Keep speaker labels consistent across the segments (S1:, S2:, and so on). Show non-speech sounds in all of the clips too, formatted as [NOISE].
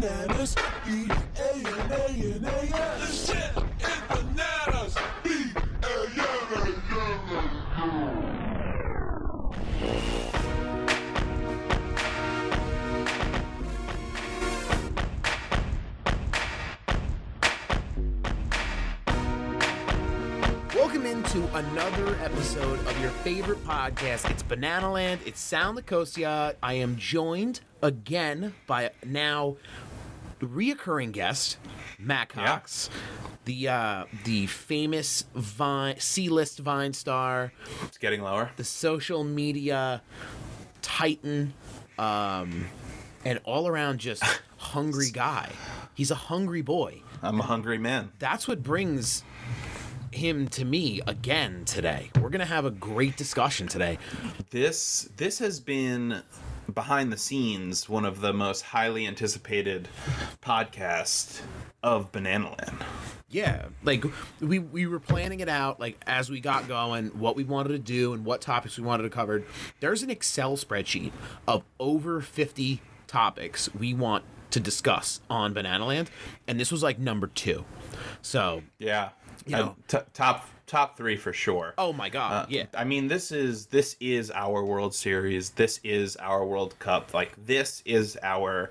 S1: bananas.
S2: Shit bananas.
S3: Welcome into another episode of your favorite podcast. It's Banana Land. It's Sal Nicosia. I am joined again by now reoccurring guest, Matt Cox, the uh, the famous Vine C-list Vine star,
S4: It's getting lower.
S3: the social media titan, um, and all around just [LAUGHS] hungry guy. He's a hungry boy.
S4: I'm a hungry man.
S3: that's what brings him to me again today. We're gonna have a great discussion today.
S4: This this has been behind the scenes one of the most highly anticipated podcasts of Banana Land.
S3: Yeah, like we we were planning it out like as we got going, what we wanted to do and what topics we wanted to cover. There's an Excel spreadsheet of over 50 topics we want to discuss on Banana Land, and this was like number two. So,
S4: Yeah.
S3: You know-
S4: t- top top 3 for sure.
S3: oh my god,
S4: Uh,
S3: yeah.
S4: I mean, this is this is our World Series. This is our World Cup. Like this is our,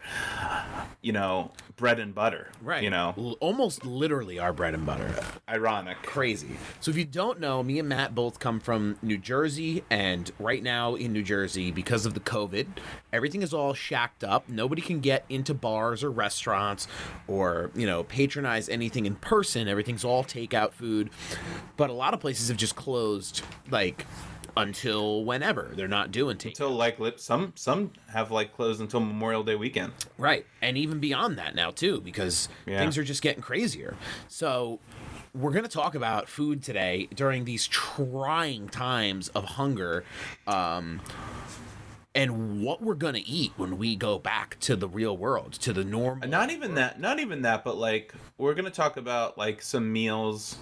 S4: you know, bread and butter.
S3: Right.
S4: You know,
S3: L- almost literally our bread and butter.
S4: ironic.
S3: crazy. So if you don't know, me and Matt both come from New Jersey, and right now in New Jersey, because of the COVID, everything is all shacked up. Nobody can get into bars or restaurants or you know patronize anything in person. Everything's all takeout food, but a lot of places have just closed, like until whenever they're not doing takeout.
S4: Until like some some have like closed until Memorial Day weekend.
S3: Right. And even beyond that now too because
S4: Yeah.
S3: things are just getting crazier. So we're going to talk about food today during these trying times of hunger um and what we're to eat when we go back to the real world, to the normal.
S4: Not even that. Not even that. But like, we're gonna talk about like some meals,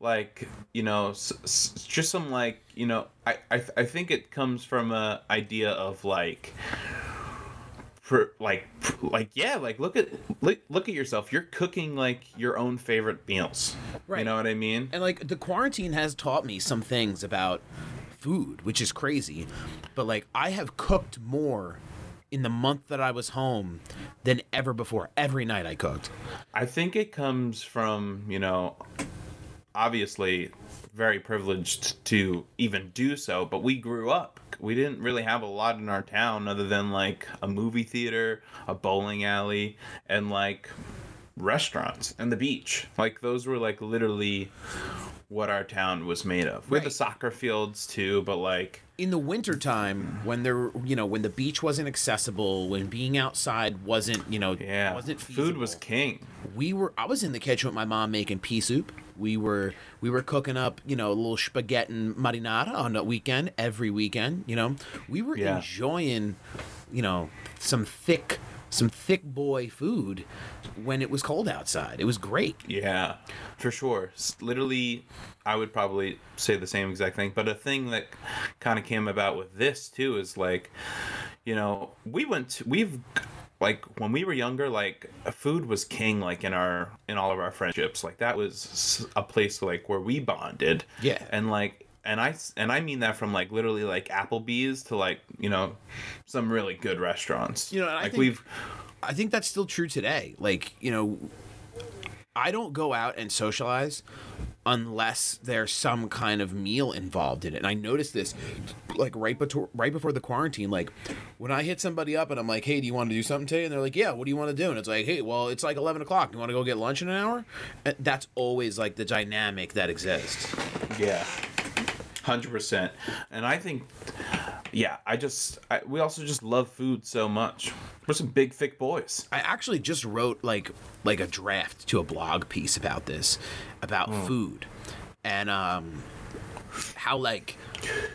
S4: like you know, s- s- just some like you know. I I, th- I think it comes from a idea of like. For like, like yeah, like look at look, look at yourself. You're cooking like your own favorite meals.
S3: right You
S4: know what I mean?
S3: And like the quarantine has taught me some things about food, which is crazy. But like I have cooked more in the month that I was home than ever before. Every night I cooked.
S4: I think it comes from, you know, obviously very privileged to even do so, but we grew up. We didn't really have a lot in our town other than like a movie theater, a bowling alley, and like restaurants and the beach. Like those were like literally what our town was made of. We had the soccer fields too, but like
S3: in the wintertime when there you know when the beach wasn't accessible when being outside wasn't you know
S4: yeah,
S3: wasn't
S4: food was king.
S3: we were i was in the kitchen with my mom making pea soup we were we were cooking up you know a little spaghetti and marinara on the weekend every weekend you know we were
S4: Yeah.
S3: enjoying you know some thick some thick boy food when it was cold outside it was great
S4: Yeah, for sure. Literally, I would probably say the same exact thing. But a thing that kind of came about with this too is like, you know, we went. To, we've like when we were younger, like food was king. Like in our in all of our friendships, like that was a place like where we bonded.
S3: Yeah.
S4: and like. And I and I mean that from like literally like Applebee's to like you know some really good restaurants.
S3: You know, and I
S4: like
S3: think-
S4: we've
S3: I think that's still true today. Like, you know, I don't go out and socialize unless there's some kind of meal involved in it. And I noticed this like right before right before the quarantine like when I hit somebody up and I'm like, "Hey, do you want to do something today?" and they're like, "Yeah, what do you want to do?" and it's like, "Hey, well, it's like 11 o'clock. You want to go get lunch in an hour?" And that's always like the dynamic that exists.
S4: Yeah, hundred percent. And I think, yeah, I just I, we also just love food so much. We're some big thick boys.
S3: I actually just wrote like like a draft to a blog piece about this, about food, and um, how like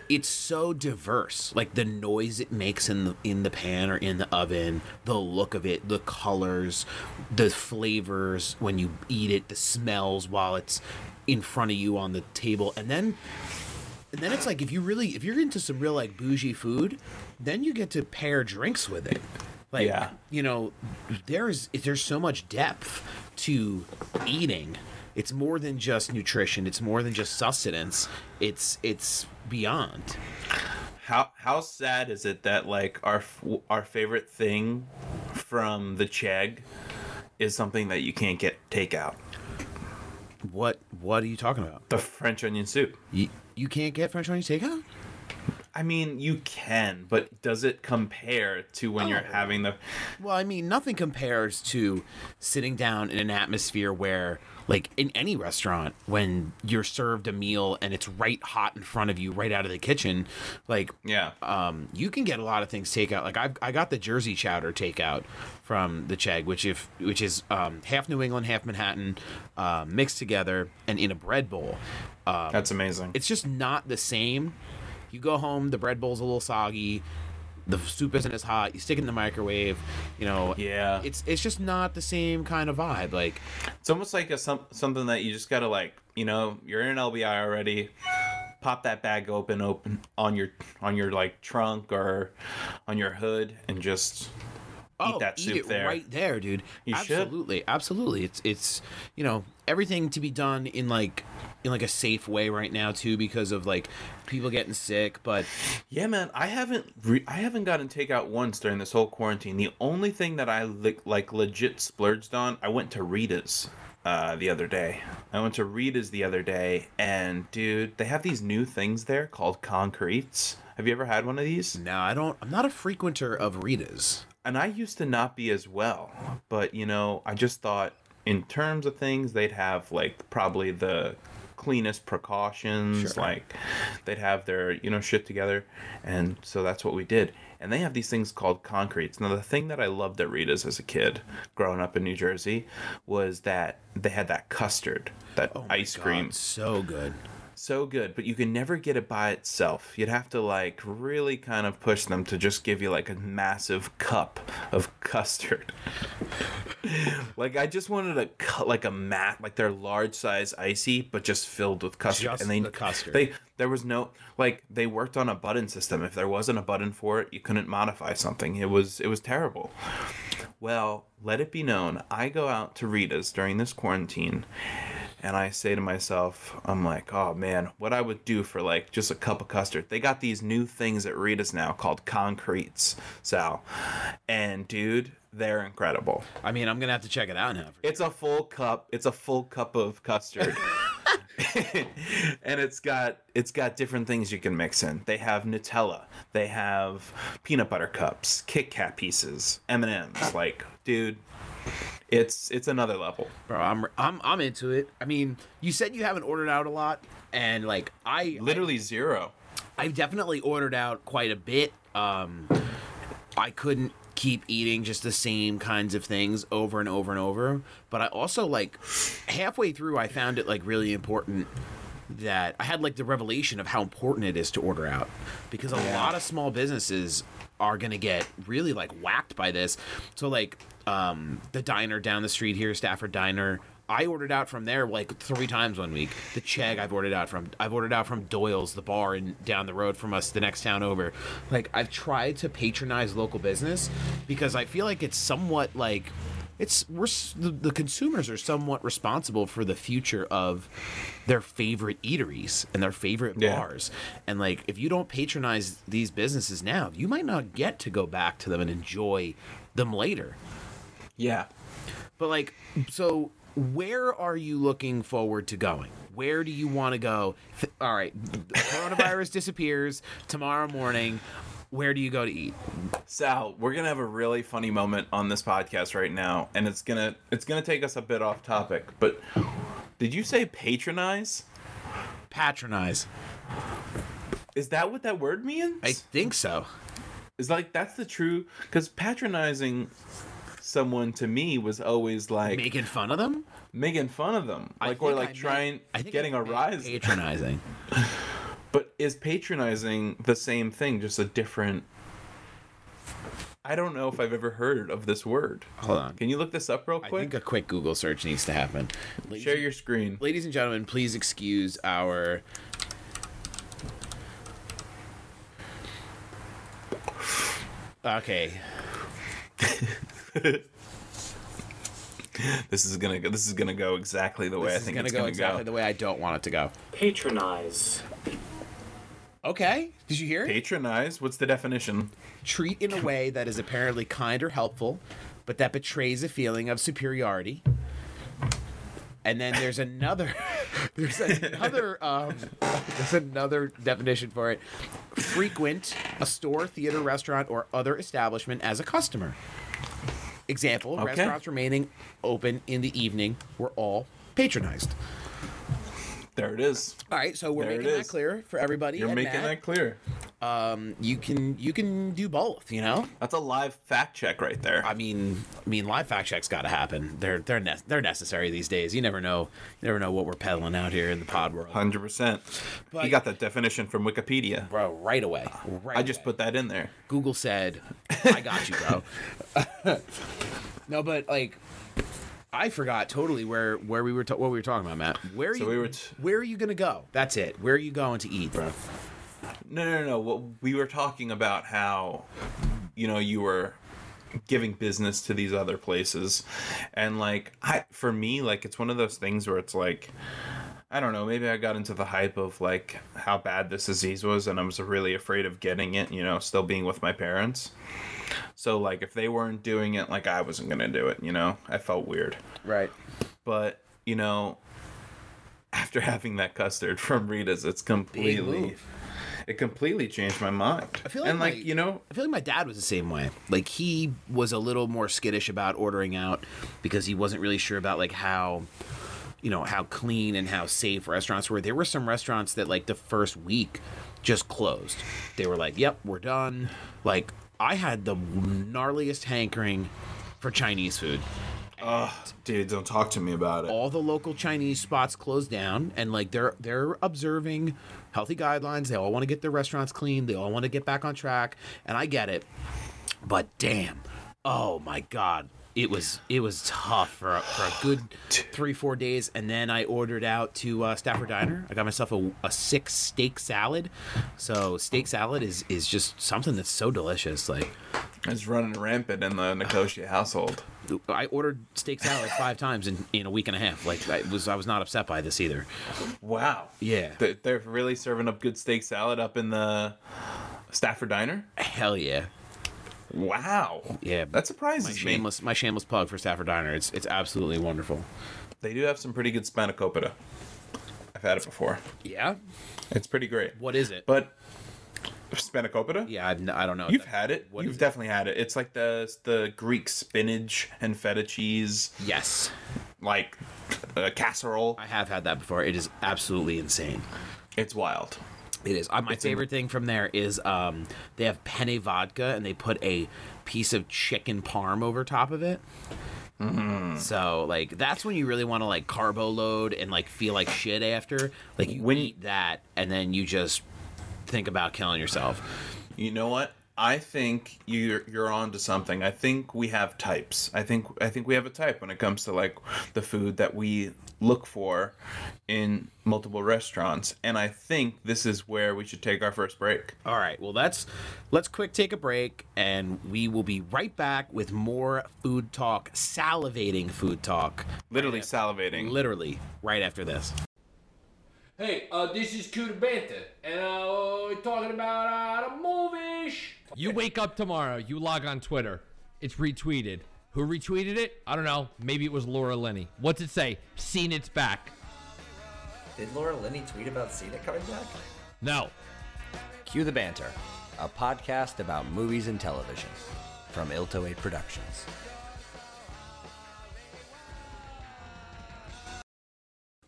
S3: it's so diverse. Like the noise it makes in the in the pan or in the oven, the look of it, the colors, the flavors when you eat it, the smells while it's in front of you on the table, and then and then it's like if you really if you're into some real like bougie food, then you get to pair drinks with it. Like,
S4: Yeah.
S3: you know, there's there's so much depth to eating. It's more than just nutrition. It's more than just sustenance. It's it's beyond.
S4: How how sad is it that like our our favorite thing from the Chegg is something that you can't get takeout?
S3: What what are you talking about?
S4: The French onion soup.
S3: You can't get French onion takeout?
S4: I mean, you can, but does it compare to when you're
S3: Oh.
S4: having the
S3: Well, I mean, nothing compares to sitting down in an atmosphere where, like, in any restaurant, when you're served a meal and it's right hot in front of you, right out of the kitchen, like,
S4: yeah.
S3: um, you can get a lot of things takeout. Like, I I got the Jersey Chowder takeout from the Chegg, which if which is um, half New England, half Manhattan, uh, mixed together and in a bread bowl. Um,
S4: That's amazing.
S3: it's just not the same. You go home, the bread bowl's a little soggy, the soup isn't as hot. You stick it in the microwave, you know.
S4: Yeah.
S3: it's it's just not the same kind of vibe. Like,
S4: It's almost like a some, something that you just gotta like, you know, you're in an LBI already. Pop that bag open, open on your on your like trunk or on your hood, and just
S3: oh,
S4: that
S3: eat
S4: soup
S3: it
S4: there.
S3: right there, dude.
S4: You should.
S3: absolutely, absolutely. It's it's you know everything to be done in like in like a safe way right now too because of like people getting sick. But
S4: Yeah, man, I haven't re- I haven't gotten takeout once during this whole quarantine. The only thing that I li- like legit splurged on, I went to Rita's uh, the other day. I went to Rita's the other day, and dude, they have these new things there called concretes. Have you ever had one of these?
S3: No, I don't. I'm not a frequenter of Rita's.
S4: And I used to not be as well, but you know, I just thought in terms of things, they'd have like probably the cleanest precautions,
S3: Sure.
S4: like they'd have their, you know, shit together. And so that's what we did. And they have these things called concretes. Now, the thing that I loved at Rita's as a kid growing up in New Jersey was that they had that custard, that
S3: Oh
S4: ice
S3: God,
S4: cream
S3: so good.
S4: So good, but you can never get it by itself. You'd have to like really kind of push them to just give you like a massive cup of [LAUGHS] custard. like I just wanted a cut like a mat, like their large size icy, but just filled with custard.
S3: Just
S4: and they
S3: the custard.
S4: They there was no like they worked on a button system. If there wasn't a button for it, you couldn't modify something. It was it was terrible. Well, let it be known, I go out to Rita's during this quarantine and I say to myself, I'm like, oh man, what I would do for like just a cup of custard. They got these new things at Rita's now called concretes, Sal. And dude, they're incredible.
S3: I mean, I'm gonna have to check it out now.
S4: It's a full cup. It's a full cup of custard. [LAUGHS] [LAUGHS] and it's got it's got different things you can mix in. They have Nutella. They have peanut butter cups, Kit Kat pieces, M&Ms. Like, dude, it's it's another level.
S3: Bro, I'm I'm I'm into it. I mean, you said you haven't ordered out a lot, and like I
S4: Literally zero.
S3: I, I've definitely ordered out quite a bit. Um, I couldn't keep eating just the same kinds of things over and over and over. But I also like halfway through, I found it like really important that I had like the revelation of how important it is to order out because a lot of small businesses are gonna get really like whacked by this. So like um, the diner down the street here, Stafford Diner. I ordered out from there like three times one week. The Chegg I've ordered out from. I've ordered out from Doyle's, the bar and down the road from us, the next town over. Like I've tried to patronize local business because I feel like it's somewhat like it's we're the, the consumers are somewhat responsible for the future of their favorite eateries and their favorite
S4: Yeah.
S3: bars. And like if you don't patronize these businesses now you might not get to go back to them and enjoy them later.
S4: Yeah.
S3: but like so where are you looking forward to going? Where do you want to go all right coronavirus [LAUGHS] disappears tomorrow morning where do you go to eat
S4: Sal, we're gonna have a really funny moment on this podcast right now, and it's gonna it's gonna take us a bit off topic. But did you say patronize?
S3: patronize
S4: Is that what that word means?
S3: i think so
S4: Is like that's the true because patronizing someone to me was always like
S3: making fun of them
S4: making fun of them, like or
S3: I
S4: like
S3: meant-
S4: trying
S3: I think
S4: getting
S3: I
S4: a rise.
S3: patronizing [LAUGHS]
S4: But is patronizing the same thing, just a different? I don't know if I've ever heard of this word.
S3: hold on
S4: Can you look this up real quick?
S3: I think a quick Google search needs to happen. Ladies,
S4: Share your screen.
S3: ladies and gentlemen, please excuse our. Okay. [LAUGHS]
S4: This is gonna go. This is gonna go exactly the way I
S3: This is
S4: think
S3: gonna
S4: it's
S3: go
S4: gonna
S3: exactly
S4: go.
S3: Exactly the way I don't want it to go.
S5: Patronize.
S3: Okay. Did you hear it?
S4: Patronize. What's the definition?
S3: Treat in a way that is apparently kind or helpful, but that betrays a feeling of superiority. And then there's another, [LAUGHS] there's another, um, there's another definition for it: frequent a store, theater, restaurant, or other establishment as a customer. Example:
S4: Okay.
S3: restaurants remaining open in the evening were all patronized.
S4: There it is.
S3: All right, so we're
S4: There
S3: making that clear for everybody.
S4: You're making
S3: Matt.
S4: that clear.
S3: Um, You can you can do both. You know.
S4: That's a live fact check right there.
S3: I mean, I mean, live fact checks got to happen. They're they're ne- they're necessary these days. You never know, you never know what we're peddling out here in the pod world,
S4: Hundred percent. He got that definition from Wikipedia.
S3: bro. Right away, right.
S4: I just
S3: away.
S4: put that in there.
S3: Google said, "I got you, bro." [LAUGHS] no, but like, I forgot totally where where we were ta- what we were talking about, Matt. Where are
S4: So
S3: you?
S4: we were t-
S3: where are you gonna go? That's it. Where are you going to eat, bro?
S4: No, no, no, no. What we were talking about how, you know, you were giving business to these other places, and like, I for me, like, it's one of those things where it's like, I don't know, maybe I got into the hype of like how bad this disease was, and I was really afraid of getting it. You know, still being with my parents. So like, if they weren't doing it, like I wasn't gonna do it. You know, I felt weird.
S3: Right.
S4: But you know, after [LAUGHS] having that custard from Rita's, it's completely it completely changed my mind.
S3: I feel like
S4: and like
S3: my-
S4: you know,
S3: I feel like my dad was the same way. Like he was a little more skittish about ordering out because he wasn't really sure about like how you know, how clean and how safe restaurants were. There were some restaurants that like the first week just closed. They were like, "Yep, we're done." Like I had the gnarliest hankering for Chinese food.
S4: dude, don't talk to me about it.
S3: all the local Chinese spots closed down, and like they're they're observing healthy guidelines. They all want to get their restaurants clean. They all want to get back on track, and I get it. But damn, oh my god, it was it was tough for a, for a good three four days, and then I ordered out to uh, Stafford Diner. I got myself a, a six steak salad. So steak salad is is just something that's so delicious. Like
S4: It's running rampant in the Nicosia household.
S3: I ordered steak salad five times in, in a week and a half. Like I was I was not upset by this either.
S4: Wow.
S3: Yeah.
S4: They- They're really serving up good steak salad up in the Stafford Diner.
S3: Hell yeah.
S4: Wow.
S3: Yeah,
S4: That
S3: my
S4: surprises me.
S3: shameless my shameless plug for Stafford Diner. It's it's absolutely wonderful.
S4: They do have some pretty good spanakopita. I've had it before.
S3: Yeah.
S4: It's pretty great.
S3: What is it?
S4: But spanakopita?
S3: yeah, I've, n- I don't know.
S4: You've had it.
S3: What
S4: You've
S3: is it?
S4: definitely had it. It's like the the Greek spinach and feta cheese,
S3: Yes,
S4: like a casserole.
S3: I have had that before. It is absolutely insane.
S4: It's wild.
S3: It is. Uh, my favorite thing from there is um, they have penne vodka and they put a piece of chicken parm over top of it.
S4: Mm-hmm.
S3: So like that's when you really want to like carbo load and like feel like shit after. Like you
S4: When-
S3: eat that and then you just think about killing yourself.
S4: You know what? I think you're you're on to something. I think we have types. I think I think we have a type when it comes to like the food that we look for in multiple restaurants. And I think this is where we should take our first break.
S3: All right. Well, let's let's quick take a break, and we will be right back with more food talk, salivating food talk,
S4: Literally salivating.
S3: literally right after this.
S1: Hey, uh, this is Cue the Banter, and uh, we're talking about uh, the movies.
S6: You wake up tomorrow, you log on Twitter, it's retweeted. Who retweeted it? I don't know. Maybe it was Laura Linney. What's it say? Seen it's back.
S7: Did Laura Linney tweet about Cena coming back?
S6: No.
S8: Cue the Banter, a podcast about movies and television from Ilto 8 Productions.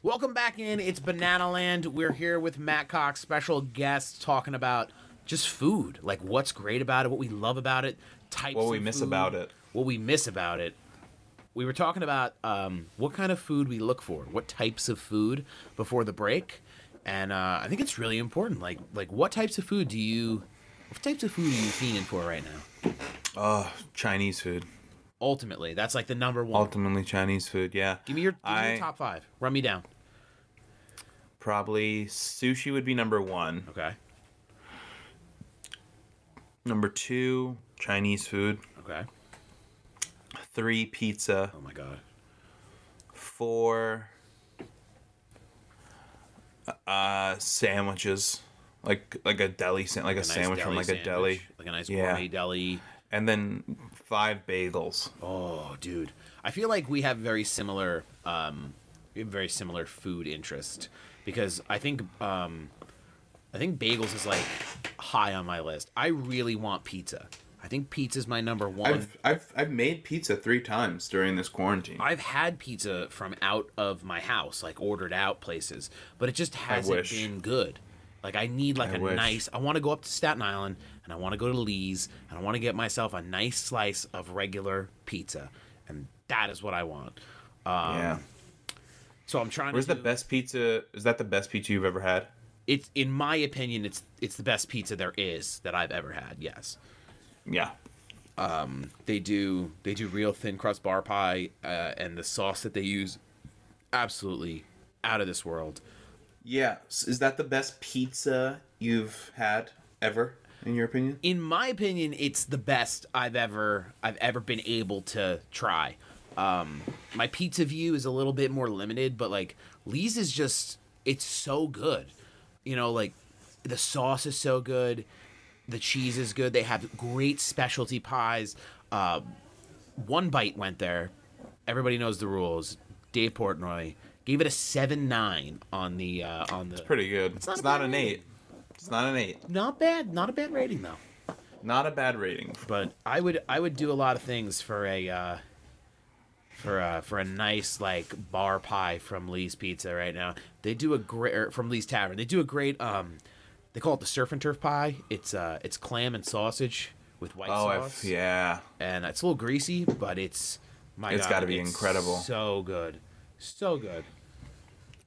S3: Welcome back in. It's Banana Land. We're here with Matt Cox, special guest, talking about just food, like what's great about it, what we love about it, types.
S4: What we
S3: of
S4: miss
S3: food,
S4: about it.
S3: What we miss about it. We were talking about um, what kind of food we look for, what types of food before the break, and uh, I think it's really important. Like, like what types of food do you, what types of food are you fiending for right now?
S4: Oh, Chinese food.
S3: Ultimately, that's like the number one.
S4: Ultimately Chinese food, yeah.
S3: give me your, give me your top five. Run me down.
S4: probably sushi would be number 1.
S3: Okay.
S4: Number 2, Chinese food.
S3: Okay.
S4: three pizza
S3: Oh my god.
S4: Four, uh sandwiches, like like a deli sa- like a,
S3: nice
S4: sandwich from like a deli,
S3: like a nice
S4: Yeah.
S3: deli.
S4: and then five bagels.
S3: Oh, dude, I feel like we have very similar, um, we have very similar food interest because I think, um, I think bagels is like high on my list. I really want pizza. I think pizza's my number one.
S4: I've I've I've made pizza three times during this quarantine.
S3: I've had pizza from out of my house, like ordered out places, but it just hasn't been good. Like I need like
S4: I
S3: a
S4: wish.
S3: nice. I want to go up to Staten Island and I want to go to Lee's and I want to get myself a nice slice of regular pizza, and that is what I want. Um,
S4: yeah.
S3: So I'm trying
S4: Where's the best pizza? Is that the best pizza you've ever had?
S3: It's in my opinion, it's it's the best pizza there is that I've ever had. Yes.
S4: Yeah.
S3: Um, they do they do real thin crust bar pie uh, and the sauce that they use absolutely out of this world
S4: Yeah. Is that the best pizza you've had ever, in your opinion?
S3: in my opinion it's the best i've ever i've ever been able to try. Um my pizza view is a little bit more limited but like lee's is just it's so good. You know like the sauce is so good. The cheese is good. They have great specialty pies. Uh one bite went there. Everybody knows the rules. Dave portnoy gave it a 7-9 on the uh on the It's
S4: Pretty good. It's
S3: not
S4: not, an eight. It's not an eight.
S3: not bad not a bad rating though
S4: Not a bad rating.
S3: but I would I would do a lot of things for a uh, for a for a nice like bar pie from Lee's Pizza right now. They do a great or from Lee's Tavern. They do a great um they call it the surf and turf pie. It's uh it's clam and sausage with white
S4: Oh,
S3: sauce.
S4: I've, yeah.
S3: And it's a little greasy, but it's my
S4: It's
S3: God,
S4: gotta be incredible.
S3: So good. So good.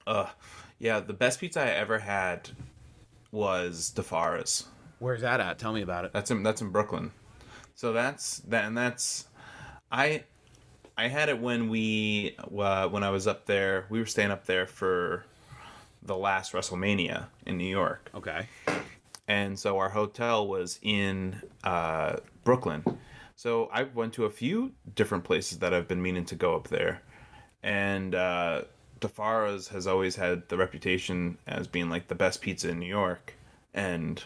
S4: Uh, yeah. The best pizza I ever had was Di Fara's.
S3: Where's that at? Tell me about it.
S4: That's in that's in Brooklyn. So that's that, and that's I I had it when we uh, when I was up there. We were staying up there for the last WrestleMania in New York.
S3: Okay.
S4: and so our hotel was in uh, Brooklyn. So I went to a few different places that I've been meaning to go up there, and uh, Di Fara's has always had the reputation as being like the best pizza in New York, and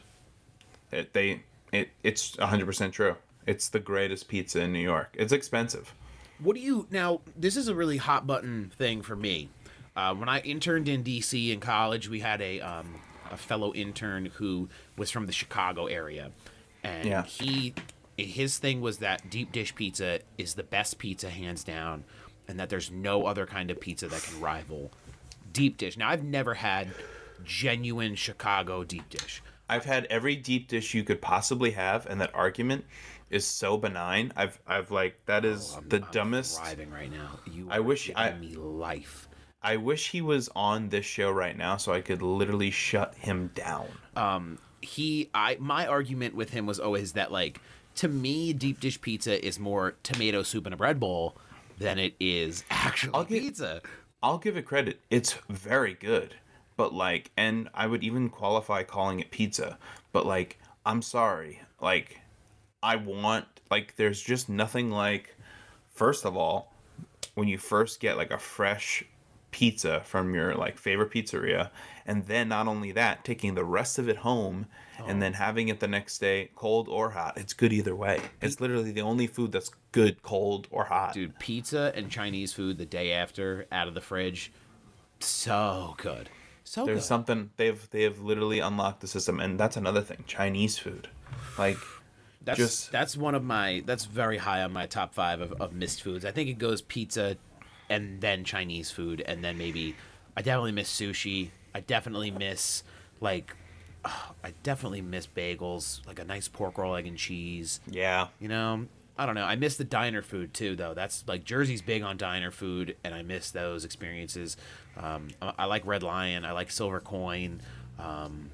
S4: it, they it it's hundred percent true. It's the greatest pizza in New York. It's expensive.
S3: What do you now? This is a really hot button thing for me. Uh, when I interned in DC in college, we had a um, a fellow intern who was from the Chicago area, and
S4: Yeah.
S3: he his thing was that deep dish pizza is the best pizza hands down, and that there's no other kind of pizza that can rival deep dish. Now I've never had genuine Chicago deep dish.
S4: I've had every deep dish you could possibly have, and that argument is so benign. I've I've like that is
S3: Oh,
S4: the
S3: I'm
S4: dumbest.
S3: Thriving right now. You
S4: I wish I-
S3: me life.
S4: I wish he was on this show right now so I could literally shut him down.
S3: Um, he I my argument with him was always that like to me deep dish pizza is more tomato soup in a bread bowl than it is [LAUGHS] actual
S4: I'll get-
S3: pizza.
S4: I'll give it credit. It's very good. But like and I would even qualify calling it pizza. But like I'm sorry. Like I want like there's just nothing like first of all when you first get like a fresh pizza from your like favorite pizzeria and then not only that taking the rest of it home and then oh. having it the next day cold or hot it's good either way it's literally the only food that's good cold or hot
S3: Dude, pizza and Chinese food the day after out of the fridge, so good. So
S4: there's
S3: good.
S4: something they've they've literally unlocked the system and that's another thing chinese food like
S3: That's
S4: just-
S3: that's one of my that's very high on my top five of, of missed foods. I think it goes pizza and then Chinese food and then maybe I definitely miss sushi. I definitely miss like oh, [SIGHS] I definitely miss bagels, like a nice pork roll, egg and cheese.
S4: yeah
S3: You know, I don't know. I miss the diner food too, though. That's like Jersey's big on diner food, and I miss those experiences. Um, I, I like Red Lion. I like Silver Coin. Um,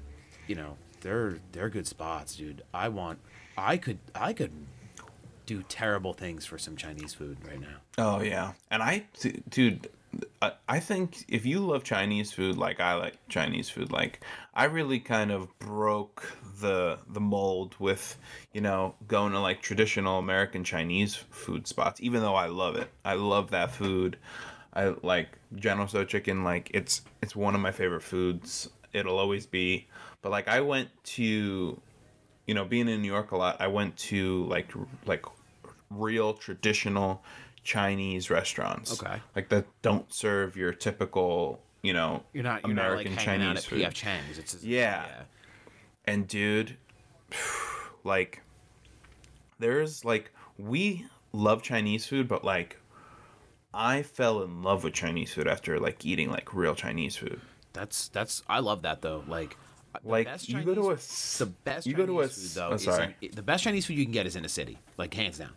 S3: you know, they're they're good spots, dude. I want. I could. I could do terrible things for some Chinese food right now.
S4: oh yeah and i dude I, think if you love Chinese food like I like Chinese food, like I really kind of broke the the mold with, you know, going to like traditional American Chinese food spots. Even though I love it, I love that food. I like General Tso chicken. Like it's it's one of my favorite foods. It'll always be. But like I went to, you know, being in New York a lot. I went to like like real traditional Chinese restaurants.
S3: Okay.
S4: Like that don't serve your typical, you know,
S3: You're not you're
S4: American
S3: not like hanging out
S4: Chinese
S3: at
S4: food.
S3: PF Chang's. It's just,
S4: Yeah. And dude, [SIGHS] like there's like we love Chinese food, but like I fell in love with Chinese food after like eating like real Chinese food.
S3: That's that's I love that though. Like uh, the
S4: Like,
S3: best
S4: you go to a
S3: Chinese- the best
S4: you go to a
S3: Chinese food though.
S4: oh, sorry.
S3: in- the best Chinese food you can get is in a city, like hands down.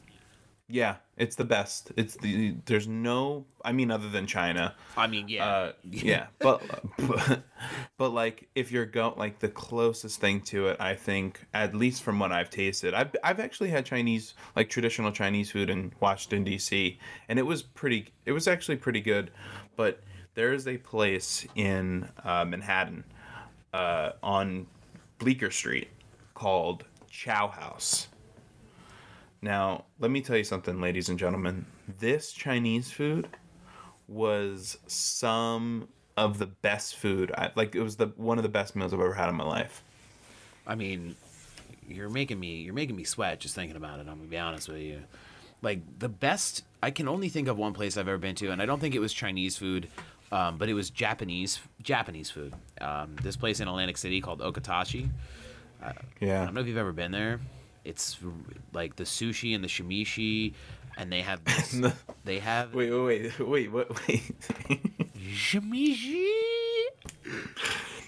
S4: Yeah, it's the best. It's the there's no I mean other than China.
S3: I mean, yeah,
S4: Uh, [LAUGHS] yeah, but, but [LAUGHS] but like if you're go like the closest thing to it, I think at least from what I've tasted, I've I've actually had Chinese like traditional Chinese food in Washington D.C. and it was pretty. It was actually pretty good, but there is a place in uh, Manhattan uh, on Bleecker Street called Chow House. Now, let me tell you something, ladies and gentlemen. This Chinese food was some of the best food. I, like it was the one of the best meals I've ever had in my life.
S3: I mean, you're making me you're making me sweat just thinking about it. I'm gonna be honest with you. Like the best, I can only think of one place I've ever been to, and I don't think it was Chinese food, um, but it was Japanese Japanese food. Um, this place in Atlantic City called Okatachi. I
S4: Yeah.
S3: I don't know if you've ever been there. It's like the sushi and the shimishi, and they have [LAUGHS] this, they have
S4: Wait, wait, wait, [LAUGHS] wait, what? Wait.
S3: shimishi.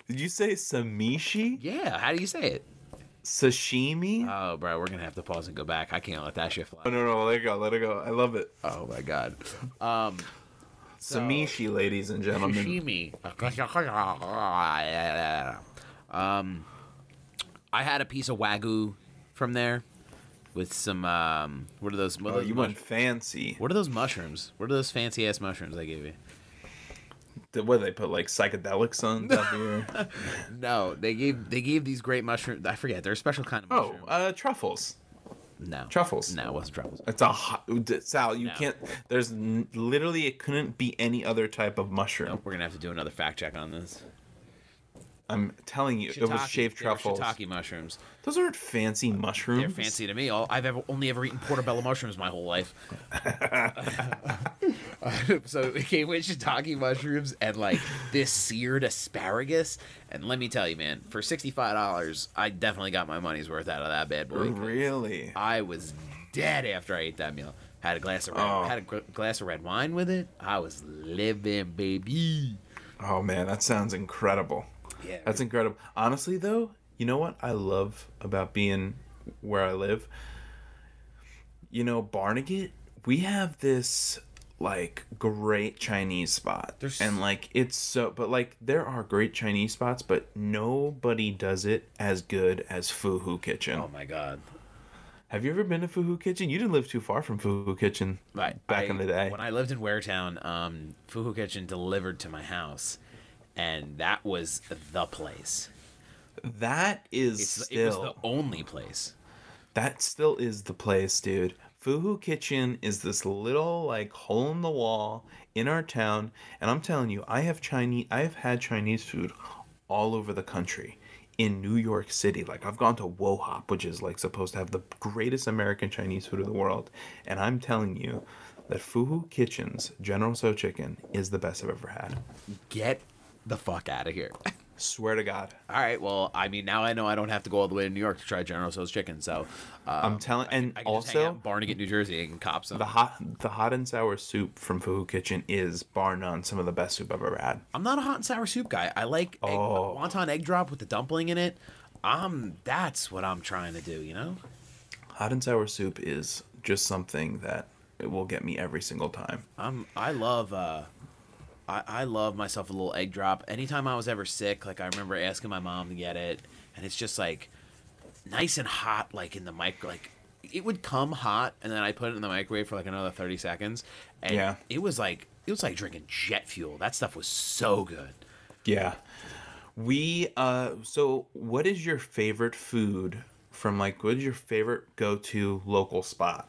S4: Did you say samishi?
S3: Yeah, how do you say it?
S4: Sashimi?
S3: Oh, bro, we're gonna have to pause and go back. I can't let that shit fly.
S4: oh no, no, let it go, let it go. I love it.
S3: Oh my god. Um,
S4: Samishi, ladies and gentlemen.
S3: sashimi. [LAUGHS] um, I had a piece of wagyu from there with some um. What are those? What are
S4: Oh,
S3: those,
S4: you
S3: mush-
S4: went fancy.
S3: what are those mushrooms? What are those fancy ass mushrooms I gave you?
S4: Did- What they put like psychedelics on top here? [LAUGHS]
S3: No, they gave they gave these great mushrooms. I forget. They're a special kind of
S4: Oh, uh, truffles.
S3: no,
S4: truffles.
S3: No, it wasn't truffles.
S4: It's a hot, Sal. You
S3: No.
S4: can't. There's n- literally it couldn't be any other type of mushroom.
S3: Nope, we're gonna have to do another fact check on this.
S4: I'm telling you, it was shaved truffles.
S3: Shiitake mushrooms.
S4: Those aren't fancy mushrooms.
S3: They're fancy to me. I've ever only ever eaten portobello mushrooms my whole life. [LAUGHS] [LAUGHS] so it came with shiitake mushrooms and like this seared asparagus. And let me tell you, man, for sixty five dollars, I definitely got my money's worth out of that bad boy.
S4: Really?
S3: I was dead after I ate that meal. Had a glass of red,
S4: Oh.
S3: had a gr- glass of red wine with it. I was living, baby.
S4: Oh man, that sounds incredible.
S3: Yeah,
S4: That's incredible. Honestly, though, you know what I love about being where I live? You know, Barnegat, we have this like great Chinese spot.
S3: There's-
S4: And like it's so but like there are great Chinese spots, but nobody does it as good as Fuhu Kitchen.
S3: Oh my god.
S4: Have you ever been to Fuhu Kitchen? You didn't live too far from Fuhu Kitchen
S3: Right.
S4: back
S3: I-
S4: in the day.
S3: When I lived in Waretown, um, Fuhu Kitchen delivered to my house, and that was the place.
S4: that is
S3: It's,
S4: still
S3: it was the only place.
S4: That still is the place, dude. Fuhu Kitchen is this little like hole in the wall in our town, and I'm telling you, I have Chinese, I have had Chinese food all over the country. In New York City, like I've gone to Wo Hop, which is like supposed to have the greatest American Chinese food in the world, and I'm telling you that Fuhu Kitchen's General Tso Chicken is the best I've ever had.
S3: Get the fuck out of here.
S4: Swear to God.
S3: all right. Well, I mean, now I know I don't have to go all the way to New York to try General Tso's chicken. So uh,
S4: I'm telling, and
S3: I hang
S4: also
S3: Barnegat, New Jersey, and cops.
S4: the hot, the hot and sour soup from Fuhu Kitchen is bar none some of the best soup I've ever had.
S3: I'm not a hot and sour soup guy. I like egg,
S4: Oh.
S3: wonton egg drop with the dumpling in it. Um, that's what I'm trying to do. You know.
S4: Hot and sour soup is just something that it will get me every single time.
S3: I'm I love uh I, I love myself a little egg drop. Anytime I was ever sick, like I remember asking my mom to get it, and it's just like nice and hot, like in the mic, like it would come hot, and then I put it in the microwave for like another thirty seconds, and
S4: Yeah.
S3: it was like it was like drinking jet fuel. That stuff was so good.
S4: Yeah. We uh so what is your favorite food from like what is your favorite go-to local spot?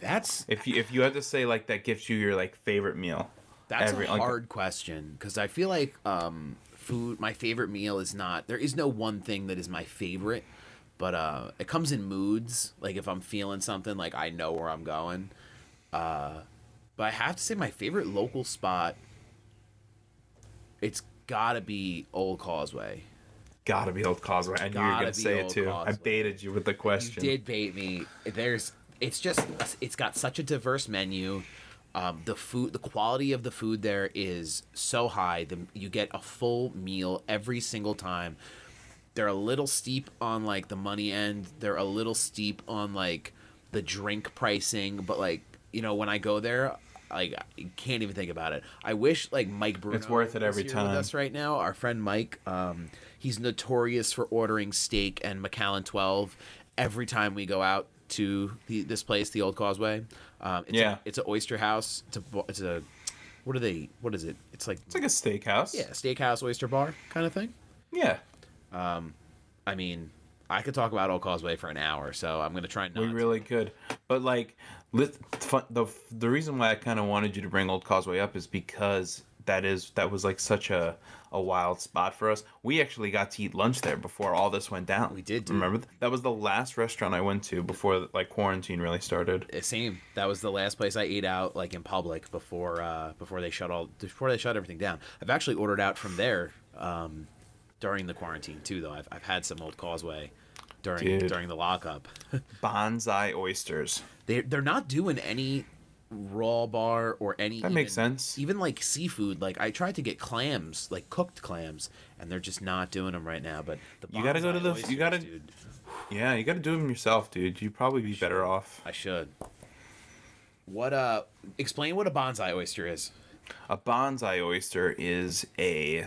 S3: That's
S4: If you if you had to say like that gives you your like favorite meal.
S3: That's
S4: Every-
S3: a
S4: like-
S3: hard question because I feel like um, food. My favorite meal is not. There is no one thing that is my favorite, but uh, it comes in moods. Like if I'm feeling something, like I know where I'm going. Uh, but I have to say, my favorite local spot. It's gotta be Old Causeway.
S4: Gotta be Old Causeway. I knew you were gonna say it too. I baited you with the question.
S3: You did bait me. There's, it's just, it's got such a diverse menu. Um, the food, the quality of the food there is so high. The you get a full meal every single time. They're a little steep on like the money end. They're a little steep on like the drink pricing, but like you know when I go there, like I can't even think about it. I wish like Mike Bruno.
S4: It's worth it every time.
S3: With us right now, our friend Mike. Um, he's notorious for ordering steak and Macallan twelve every time we go out to the, this place, the Old Causeway. Um, it's
S4: Yeah.
S3: a, it's an oyster house. It's a it's a what are they? What is it? It's like
S4: It's like a steakhouse.
S3: yeah, steakhouse oyster bar kind of thing.
S4: Yeah.
S3: Um, I mean, I could talk about Old Causeway for an hour, so I'm gonna try and not.
S4: We
S3: to.
S4: really could. But like the the reason why I kind of wanted you to bring Old Causeway up is because that is that was like such a a wild spot for us. We actually got to eat lunch there before all this went down.
S3: We did, dude.
S4: Remember that was the last restaurant I went to before like quarantine really started.
S3: Uh, Same. That was the last place I ate out, like in public, before uh, before they shut all before they shut everything down. I've actually ordered out from there um, during the quarantine too, though. I've, I've had some Old Causeway during
S4: Dude.
S3: during the lockup. [LAUGHS]
S4: Bonsai oysters.
S3: they they're not doing any raw bar or any
S4: That makes sense.
S3: even like seafood like i tried to get clams like cooked clams and they're just not doing them right now but the
S4: You gotta go to the- you gotta-
S3: dude,
S4: Yeah, you got to do them yourself, dude. You'd probably be better off.
S3: i should what uh explain what a bonsai oyster is
S4: A bonsai oyster is a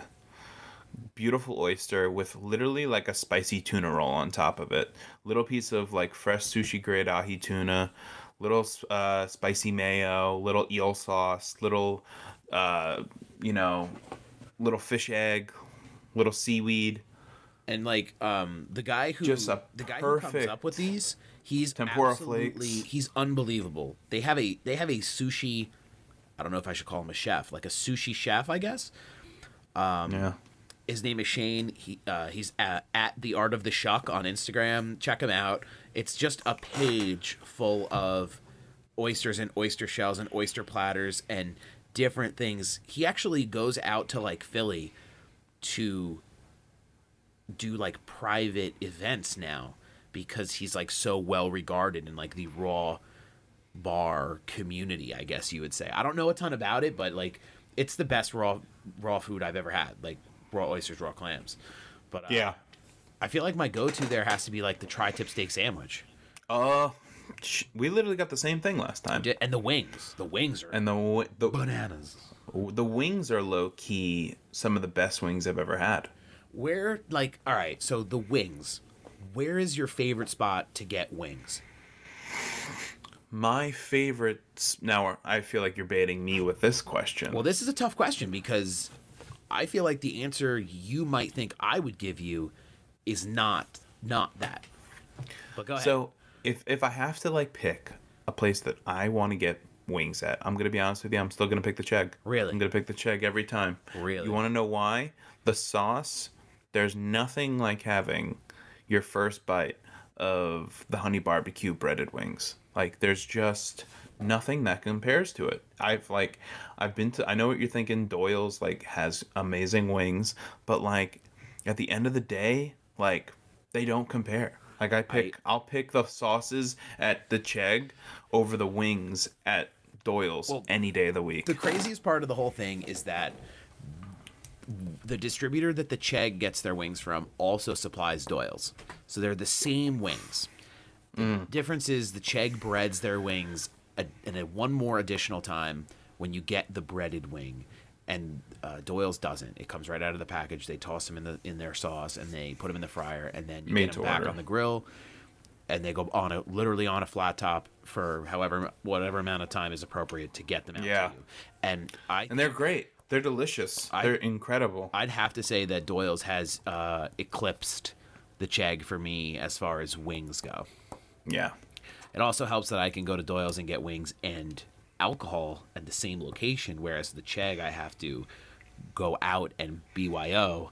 S4: beautiful oyster with literally like a spicy tuna roll on top of it. Little piece of like fresh sushi grade ahi tuna, little uh, spicy mayo, little eel sauce, little, uh, you know, little fish egg, little seaweed.
S3: and like um the guy who
S4: Just a
S3: the guy who comes up with these he's
S4: tempura
S3: absolutely
S4: flakes.
S3: he's unbelievable they have a they have a sushi i don't know if i should call him a chef like a sushi chef i guess Um,
S4: yeah.
S3: His name is Shane. He uh, he's at, at the Art of the Shuck on Instagram. Check him out. It's just a page full of oysters and oyster shells and oyster platters and different things. He actually goes out to like Philly to do like private events now because he's like so well regarded in like the raw bar community, I guess you would say. I don't know a ton about it, but like it's the best raw raw food I've ever had, like raw oysters, raw clams. But uh,
S4: Yeah.
S3: I feel like my go-to there has to be like the tri-tip steak sandwich
S4: Uh, we literally got the same thing last time.
S3: D- and the wings. The wings are
S4: And the the
S3: bananas.
S4: the wings are low key some of the best wings I've ever had.
S3: Where like all right, so the wings. Where is your favorite spot to get wings?
S4: My favorite. Now I feel like you're baiting me with this question.
S3: Well, this is a tough question because I feel like the answer you might think I would give you is not not that. But go ahead.
S4: so if if I have to like pick a place that I want to get wings at, I'm gonna be honest with you. I'm still gonna pick the Chegg.
S3: Really?
S4: I'm gonna pick the Chegg every time.
S3: Really?
S4: You want to know why? The sauce. There's nothing like having your first bite of the honey barbecue breaded wings. Like there's just nothing that compares to it. I've like I've been to I know what you're thinking Doyle's like has amazing wings, but like at the end of the day, like they don't compare. Like I pick I, will pick the sauces at the Chegg over the wings at Doyle's
S3: Well,
S4: any day of the week.
S3: the craziest part of the whole thing is that the distributor that the Chegg gets their wings from also supplies Doyle's. So they're the same wings. The difference is the Chegg breads their wings a, and a one more additional time when you get the breaded wing. And uh, Doyle's doesn't. It comes right out of the package. They toss them in the in their sauce and they put them in the fryer, and then you
S4: Made
S3: get them back
S4: order.
S3: on the grill. and they go on a literally on a flat top for however whatever amount of time is appropriate to get them out
S4: Yeah.
S3: to you. And I
S4: And they're great. They're delicious.
S3: I-
S4: they're incredible.
S3: I'd have to say that Doyle's has uh, eclipsed the Chegg for me as far as wings go.
S4: yeah.
S3: It also helps that I can go to Doyle's and get wings and alcohol at the same location, whereas the Chegg I have to go out and BYO,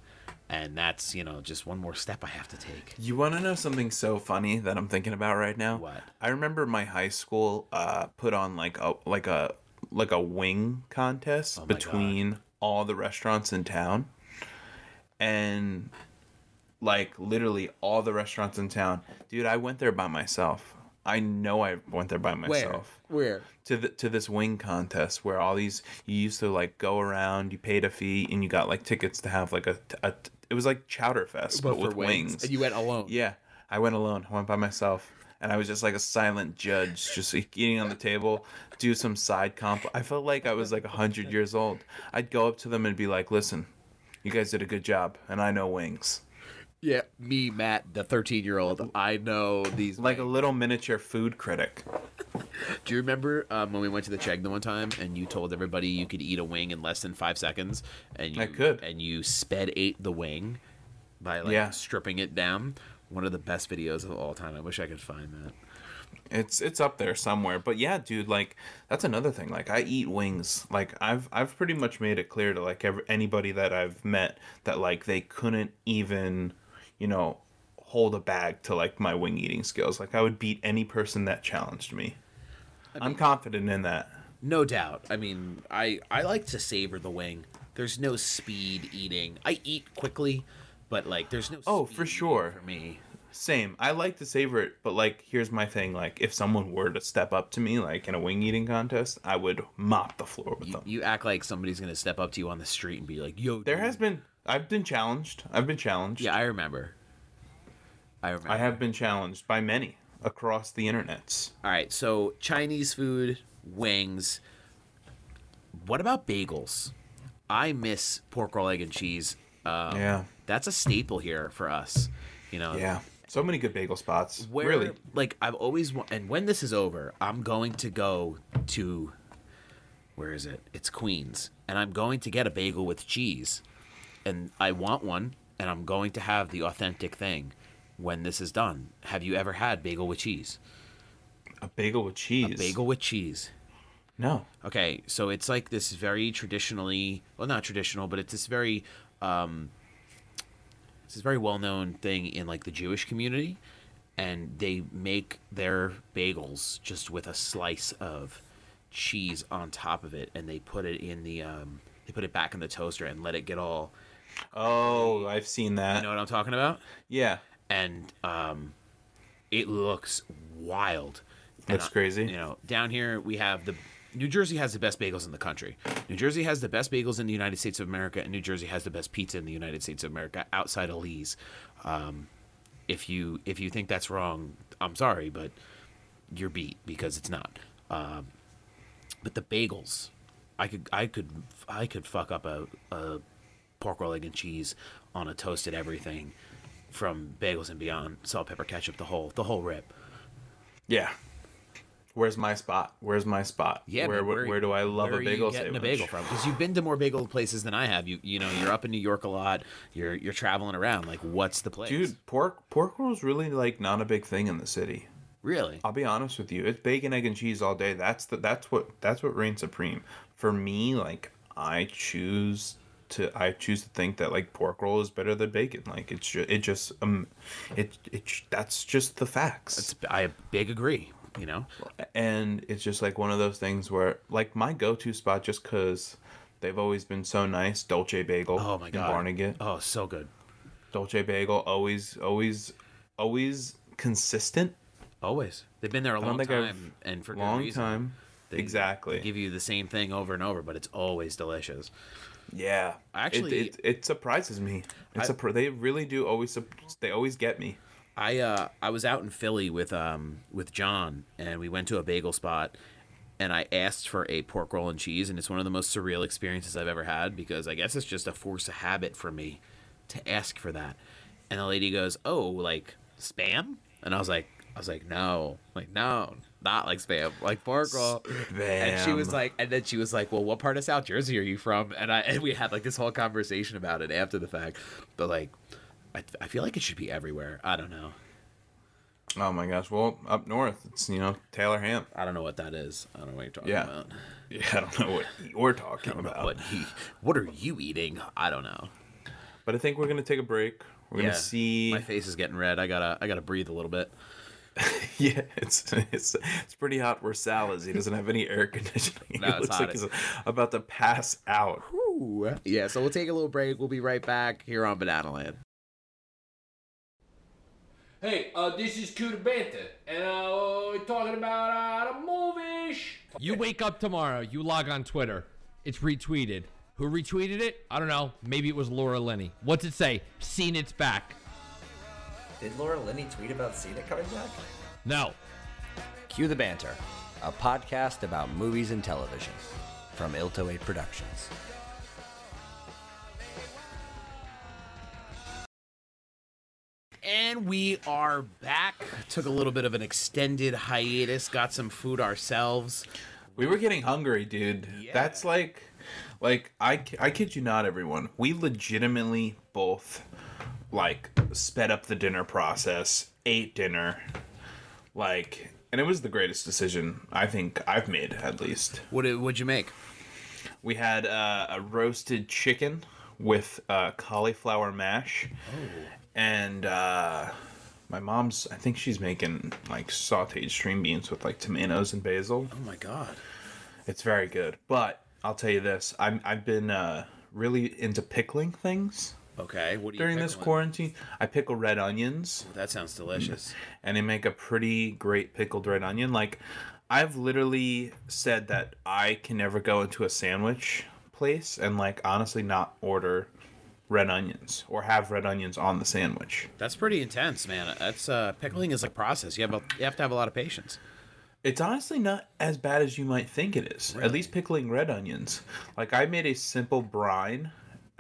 S3: and that's you know just one more step I have to take.
S4: You want to know something so funny that I'm thinking about right now?
S3: What?
S4: I remember my high school uh, put on like a like a like a wing contest
S3: Oh
S4: between all the restaurants in town, and like literally all the restaurants in town. Dude, I went there by myself. I know I went there by myself
S3: Where? Where?
S4: to the to this wing contest where all these you used to like go around, you paid a fee, and you got like tickets to have like a, a it was like Chowder Fest but, with wings.
S3: And you went alone.
S4: Yeah, I went alone. I went by myself, and I was just like a silent judge, just like, eating on the table, do some side comp. I felt like I was like hundred years old. I'd go up to them and be like, "Listen, you guys did a good job, and I know wings."
S3: Yeah, me, Matt, the 13 year old. I know these.
S4: Like a little miniature food critic. [LAUGHS]
S3: Do you remember um, when we went to the Chegg the one time and you told everybody you could eat a wing in less than five seconds? And you,
S4: I could.
S3: And you sped ate the wing by like
S4: Yeah.
S3: stripping it down. One of the best videos of all time. I wish I could find that.
S4: It's it's up there somewhere. But yeah, dude, like that's another thing. Like I eat wings. Like I've I've pretty much made it clear to like every, anybody that I've met that like they couldn't even, you know, hold a bag to like my wing eating skills. Like I would beat any person that challenged me. I'm confident in that.
S3: No doubt. I mean, I I like to savor the wing. There's no speed eating. I eat quickly, but like there's no.
S4: Oh,
S3: speed
S4: for sure.
S3: For me,
S4: Same. I like to savor it, but like here's my thing. Like if someone were to step up to me like in a wing eating contest, I would mop the floor with
S3: you,
S4: them.
S3: you act like somebody's gonna step up to you on the street and be like, "Yo."
S4: There
S3: dude."
S4: has been I've been challenged. I've been challenged.
S3: Yeah, I remember. I remember.
S4: I have been challenged by many across the internets.
S3: All right, so Chinese food, wings. What about bagels? I miss pork roll, egg, and cheese. Um,
S4: Yeah.
S3: that's a staple here for us. You know,
S4: Yeah. So many good bagel spots.
S3: Where,
S4: really?
S3: like I've always wa- and when this is over, I'm going to go to where is it? It's Queens, and I'm going to get a bagel with cheese, and I want one, and I'm going to have the authentic thing when this is done. Have you ever had bagel with cheese?
S4: A bagel with cheese.
S3: A bagel with cheese.
S4: No.
S3: Okay, so it's like this very traditionally, well, not traditional, but it's this very, um, it's this very well-known thing in like the Jewish community, and they make their bagels just with a slice of cheese on top of it, and they put it in the, um, they put it back in the toaster and let it get all,
S4: Oh, I've seen that.
S3: you know what I'm talking about?
S4: yeah.
S3: And um, it looks wild. And
S4: Looks
S3: I-
S4: crazy.
S3: You know, down here we have the New Jersey has the best bagels in the country. New Jersey has the best bagels in the United States of America, and New Jersey has the best pizza in the United States of America outside of Lee's. Um, if you if you think that's wrong, I'm sorry, but you're beat because it's not. Um, but the bagels, I could I could I could fuck up a, a pork roll egg and cheese on a toasted everything from bagels and beyond salt pepper ketchup the whole the whole rip.
S4: Yeah. Where's my spot? Where's my spot?
S3: Yeah,
S4: Where
S3: man,
S4: where, where do I love a
S3: are
S4: bagel
S3: you getting
S4: sandwich?
S3: a bagel from? Because you've been to more bagel places than I have. You you know you're up in New York a lot. You're you're traveling around. Like what's the place?
S4: Dude, pork pork rolls really like not a big thing in the city.
S3: really?
S4: I'll be honest with you. It's bacon, egg, and cheese all day. That's the that's what that's what reigns supreme. For me, like I choose to I choose to think that like pork roll is better than bacon. Like it's just it just um it it that's just the facts.
S3: It's, I big agree. You know,
S4: and it's just like one of those things where like my go-to spot just cuz they've always been so nice, Dolce Bagel
S3: oh my god,
S4: Barnegat.
S3: Oh, so good.
S4: Dolce Bagel always always always consistent.
S3: Always. They've been there a long
S4: think I've-
S3: time, and for good
S4: long
S3: reason.
S4: time.
S3: They-
S4: exactly.
S3: They give you the same thing over and over, but it's always delicious.
S4: Yeah,
S3: Actually-
S4: it, it, it surprises me. It's
S3: I-
S4: a they really do always they always get me.
S3: I uh I was out in Philly with um with John and we went to a bagel spot and I asked for a pork roll and cheese and it's one of the most surreal experiences I've ever had because I guess it's just a force of habit for me to ask for that. And the lady goes, "Oh, like spam?" And I was like, I was like, no, like no, not like spam, like bar pork roll. And she was like, and then she was like, well, what part of South Jersey are you from? And I and we had like this whole conversation about it after the fact. But like, I, I feel like it should be everywhere. I don't know.
S4: Oh my gosh. Well, up north, it's you know Taylor ham.
S3: I don't know what that is. I don't know what you're talking
S4: Yeah.
S3: about.
S4: Yeah, I don't know what you're talking
S3: I don't know
S4: about.
S3: what he, what are you eating? I don't know.
S4: But I think we're gonna take a break. We're gonna see.
S3: My face is getting red. I gotta I gotta breathe a little bit. [LAUGHS]
S4: Yeah, it's it's it's pretty hot where Sal is. He doesn't have any air conditioning. [LAUGHS]
S3: No,
S4: it looks
S3: hot.
S4: like he's about to pass out.
S3: Yeah, so we'll take a little break. We'll be right back here on Banana Land.
S1: Hey, uh, this is Cue the Banter, and uh, we're talking about uh, the movies.
S6: You wake up tomorrow, you log on Twitter, it's retweeted. Who retweeted it? I don't know. Maybe it was Laura Linney. What's it say? Seen it's back.
S7: Did Laura Linney tweet about Cena coming back?
S6: No.
S8: Cue the Banter, a podcast about movies and television from Ilto 8 Productions.
S3: And we are back. Took a little bit of an extended hiatus. Got some food ourselves.
S4: We were getting hungry, dude.
S3: Yeah.
S4: That's like, like I I kid you not, everyone. We legitimately both like sped up the dinner process, ate dinner, like, and it was the greatest decision I think I've made at least.
S3: What did what'd you make?
S4: We had uh, a roasted chicken with uh, cauliflower mash, and uh, my mom's. I think she's making like sautéed string beans with like tomatoes and basil.
S3: Oh my god.
S4: It's very good. But I'll tell you this: I'm I've been uh, really into pickling things
S3: Okay. What do you
S4: during this quarantine. I pickle red onions,
S3: That sounds delicious.
S4: and they make a pretty great pickled red onion. Like I've literally said that I can never go into a sandwich place and like honestly not order red onions or have red onions on the sandwich.
S3: That's pretty intense, man. That's uh pickling is a process. You have a, you have to have a lot of patience.
S4: It's honestly not as bad as you might think it is. At least pickling red onions. Like I made a simple brine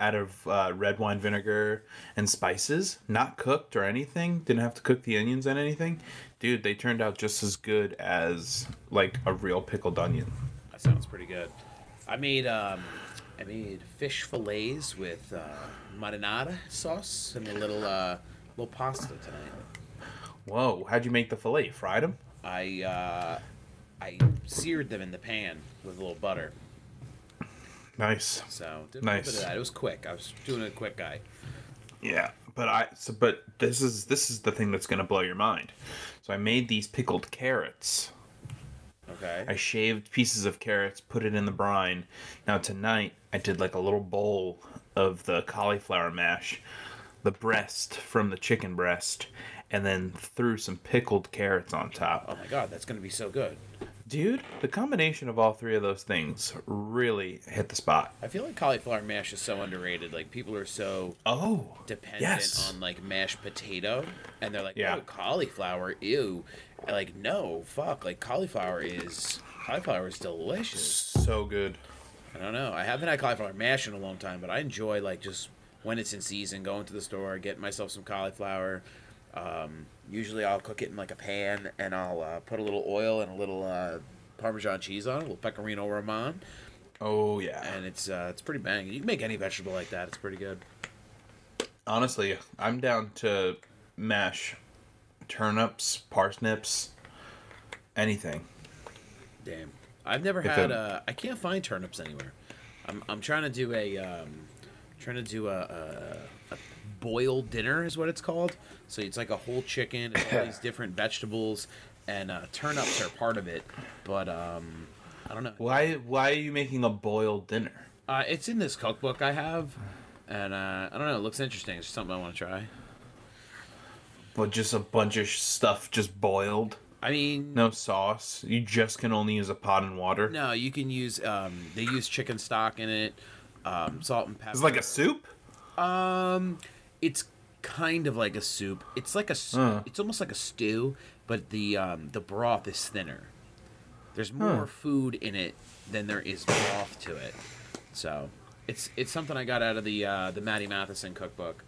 S4: out of uh, red wine vinegar and spices, not cooked or anything. Didn't have to cook the onions and anything. Dude, they turned out just as good as like a real pickled onion.
S3: That sounds pretty good. I made um I made fish fillets with uh, marinara sauce and a little uh little pasta tonight.
S4: Whoa, how'd you make the fillet? Fried them?
S3: I uh I seared them in the pan with a little butter.
S4: Nice.
S3: So did a
S4: Nice.
S3: little bit of that. It was quick. I was doing a quick guy.
S4: Yeah, but I so but this is this is the thing that's gonna blow your mind. So I made these pickled carrots.
S3: Okay.
S4: I shaved pieces of carrots, put it in the brine. Now tonight I did like a little bowl of the cauliflower mash, the breast from the chicken breast, and then threw some pickled carrots on top.
S3: Oh my god, that's gonna be so good.
S4: Dude, the combination of all three of those things really hit the spot.
S3: I feel like cauliflower mash is so underrated. Like people are so
S4: Oh,
S3: dependent
S4: yes.
S3: on like mashed potato, and they're like,
S4: Yeah.
S3: "Oh, cauliflower, ew." And, like, no, fuck. Like cauliflower is cauliflower is delicious.
S4: so good.
S3: I don't know. I haven't had cauliflower mash in a long time, but I enjoy like just when it's in season, going to the store, getting myself some cauliflower. Um, usually, I'll cook it in like a pan, and I'll uh, put a little oil and a little uh, Parmesan cheese on it, a little pecorino romano,
S4: Oh yeah.
S3: and it's uh, it's pretty banging. You can make any vegetable like that; it's pretty good.
S4: Honestly, I'm down to mash turnips, parsnips, anything.
S3: Damn, I've never
S4: If
S3: had.
S4: it-
S3: Uh, I can't find turnips anywhere. I'm I'm trying to do a um, trying to do a, a, a boiled dinner is what it's called. So it's like a whole chicken and all [LAUGHS] these different vegetables, and uh, turnips are part of it. But um, I don't know.
S4: Why why are you making a boiled dinner?
S3: Uh, it's in this cookbook I have, and uh, I don't know. It looks interesting. It's something I want to try.
S4: But just a bunch of stuff just boiled.
S3: I mean,
S4: No sauce. You just can only use a pot and water.
S3: no, you can use. Um, they use chicken stock in it, um, salt and pepper.
S4: It's like a soup.
S3: Um, it's kind of like a soup. It's like a.
S4: Huh.
S3: It's almost like a stew, but the um the broth is thinner. There's more food in it than there is broth to it. So it's it's something I got out of the uh, the Matty Matheson cookbook,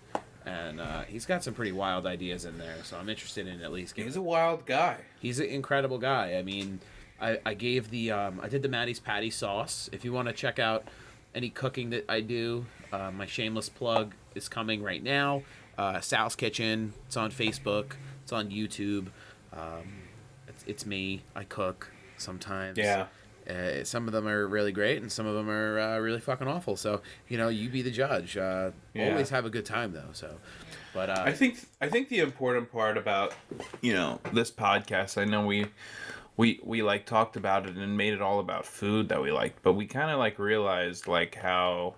S3: and uh, he's got some pretty wild ideas in there. So I'm interested in at least.
S4: He's a wild guy.
S3: He's an incredible guy. I mean, I, I gave the um, I did the Matty's Patty sauce. If you want to check out any cooking that I do, uh, my shameless plug is coming right now. Uh, Sal's Kitchen. It's on Facebook. It's on YouTube. Um, it's, it's me. I cook sometimes.
S4: Yeah.
S3: Uh, some of them are really great, and some of them are uh, really fucking awful. So you know, you be the judge. Uh,
S4: Yeah.
S3: Always have a good time though. So, but uh,
S4: I think I think the important part about you know this podcast, I know we we we like talked about it and made it all about food that we liked, but we kind of like realized like how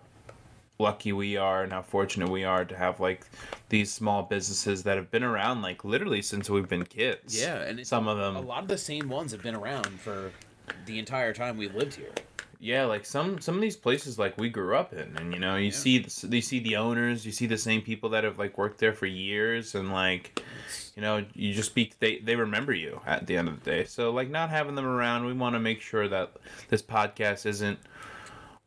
S4: lucky we are and how fortunate we are to have like these small businesses that have been around like literally since we've been kids.
S3: Yeah, and
S4: some of them
S3: a lot of the same ones have been around for the entire time we've lived here.
S4: Yeah, like some some of these places like we grew up in, and you know you see the, you see the owners, you see the same people that have like worked there for years, and like you know you just speak they they remember you at the end of the day. So like not having them around, we want to make sure that this podcast isn't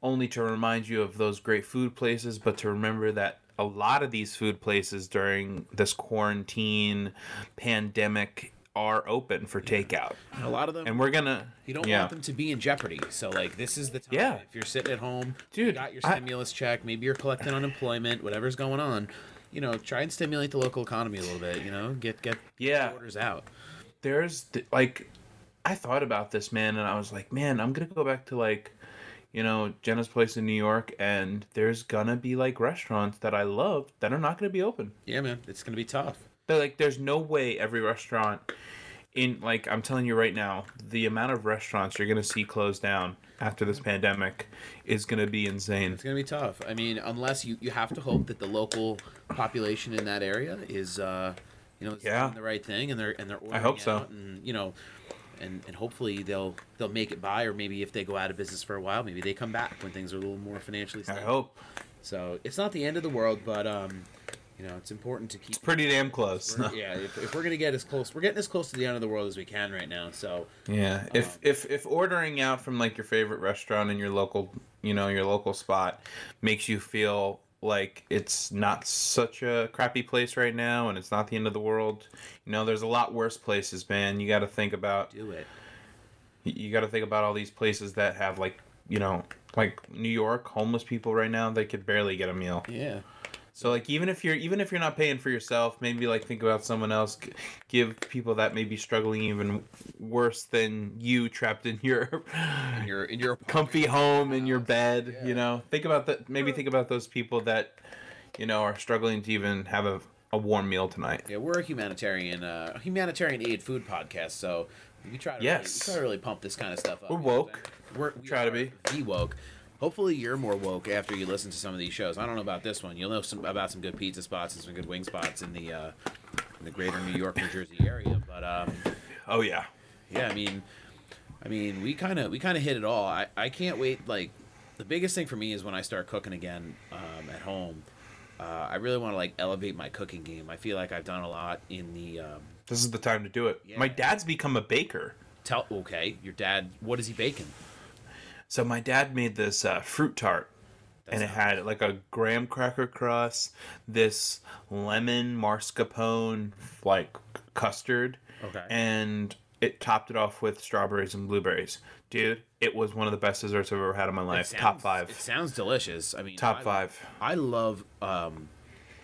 S4: only to remind you of those great food places, but to remember that a lot of these food places during this quarantine pandemic are open for takeout,
S3: And a lot of them,
S4: and we're gonna
S3: you don't
S4: yeah.
S3: want them to be in jeopardy. So like this is the time.
S4: Yeah.
S3: If you're sitting at home, you
S4: Dude,
S3: got your
S4: I-
S3: stimulus check, maybe you're collecting unemployment, whatever's going on. You know, try and stimulate the local economy a little bit. You know, get get
S4: Yeah.
S3: orders out.
S4: there's th- like I thought about this man and I was like, man, I'm gonna go back to like, you know, Jenna's place in New York and there's gonna be like restaurants that I love that are not gonna be open.
S3: Yeah, man, it's gonna be tough.
S4: They're like there's no way every restaurant in like I'm telling you right now, the amount of restaurants you're gonna see closed down after this pandemic is gonna be insane.
S3: It's gonna be tough. I mean, unless you you have to hope that the local population in that area is, uh, you know,
S4: Yeah.
S3: doing the right thing and they're and they're ordering
S4: hope so.
S3: and you know, and and hopefully they'll they'll make it by or maybe if they go out of business for a while, maybe they come back when things are a little more financially
S4: I hope.
S3: So it's not the end of the world, but um, you know, it's important to keep.
S4: It's Pretty damn close.
S3: we're- yeah, if, if we're gonna get as close, we're getting as close to the end of the world as we can right now. So
S4: Yeah, if if if ordering out from like your favorite restaurant in your local, you know, your local spot makes you feel like it's not such a crappy place right now and it's not the end of the world. You know, there's a lot worse places, man. You got to think about
S3: do it.
S4: you got to think about all these places that have like, you know, like New York, homeless people right now, they could barely get a meal.
S3: Yeah.
S4: So like even if you're even if you're not paying for yourself, maybe like think about someone else. Give people that may be struggling even worse than you, trapped in your
S3: In your in your
S4: comfy home in your bed. You know, think about that. Maybe think about those people that you know are struggling to even have a, a warm meal tonight.
S3: Yeah, we're a humanitarian, uh, humanitarian aid food podcast, so we try to
S4: Yes.
S3: really, we try to really pump this kind of stuff up.
S4: We're
S3: you know
S4: woke.
S3: We're, we
S4: Try to
S3: are
S4: be.
S3: the woke. Hopefully, you're more woke after you listen to some of these shows. I don't know about this one. You'll know some about some good pizza spots and some good wing spots in the uh, in the greater New York, New Jersey area. But um,
S4: Oh yeah.
S3: yeah, I mean, I mean, we kind of we kind of hit it all. I I can't wait. Like, the biggest thing for me is when I start cooking again um, at home. Uh, I really want to like elevate my cooking game. I feel like I've done a lot in the um,
S4: This is the time to do it.
S3: Yeah.
S4: My dad's become a baker.
S3: Tell okay, your dad. What is he baking?
S4: So my dad made this uh, fruit tart, and it had like a graham cracker crust, this lemon mascarpone like custard,
S3: Okay.
S4: and it topped it off with strawberries and blueberries. Dude, it was one of the best desserts I've ever had in my life.
S3: It
S4: Top five.
S3: It sounds delicious. I mean,
S4: Top
S3: I-
S4: five.
S3: I love um,